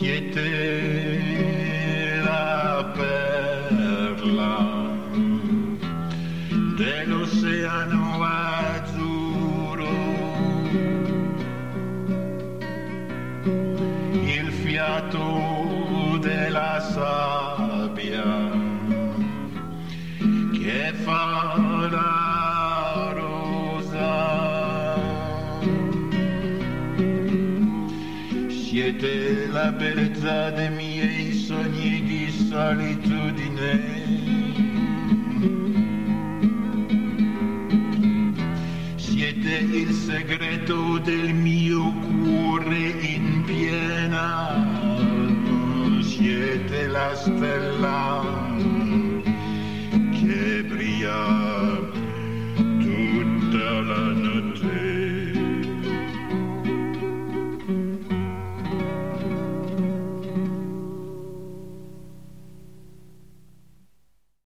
qui la perla dell'oceano azzurro. Il fiato della sabbia che fa la siete la bellezza dei miei sogni di solitudine. Siete il segreto del mio cuore in piena, siete la stella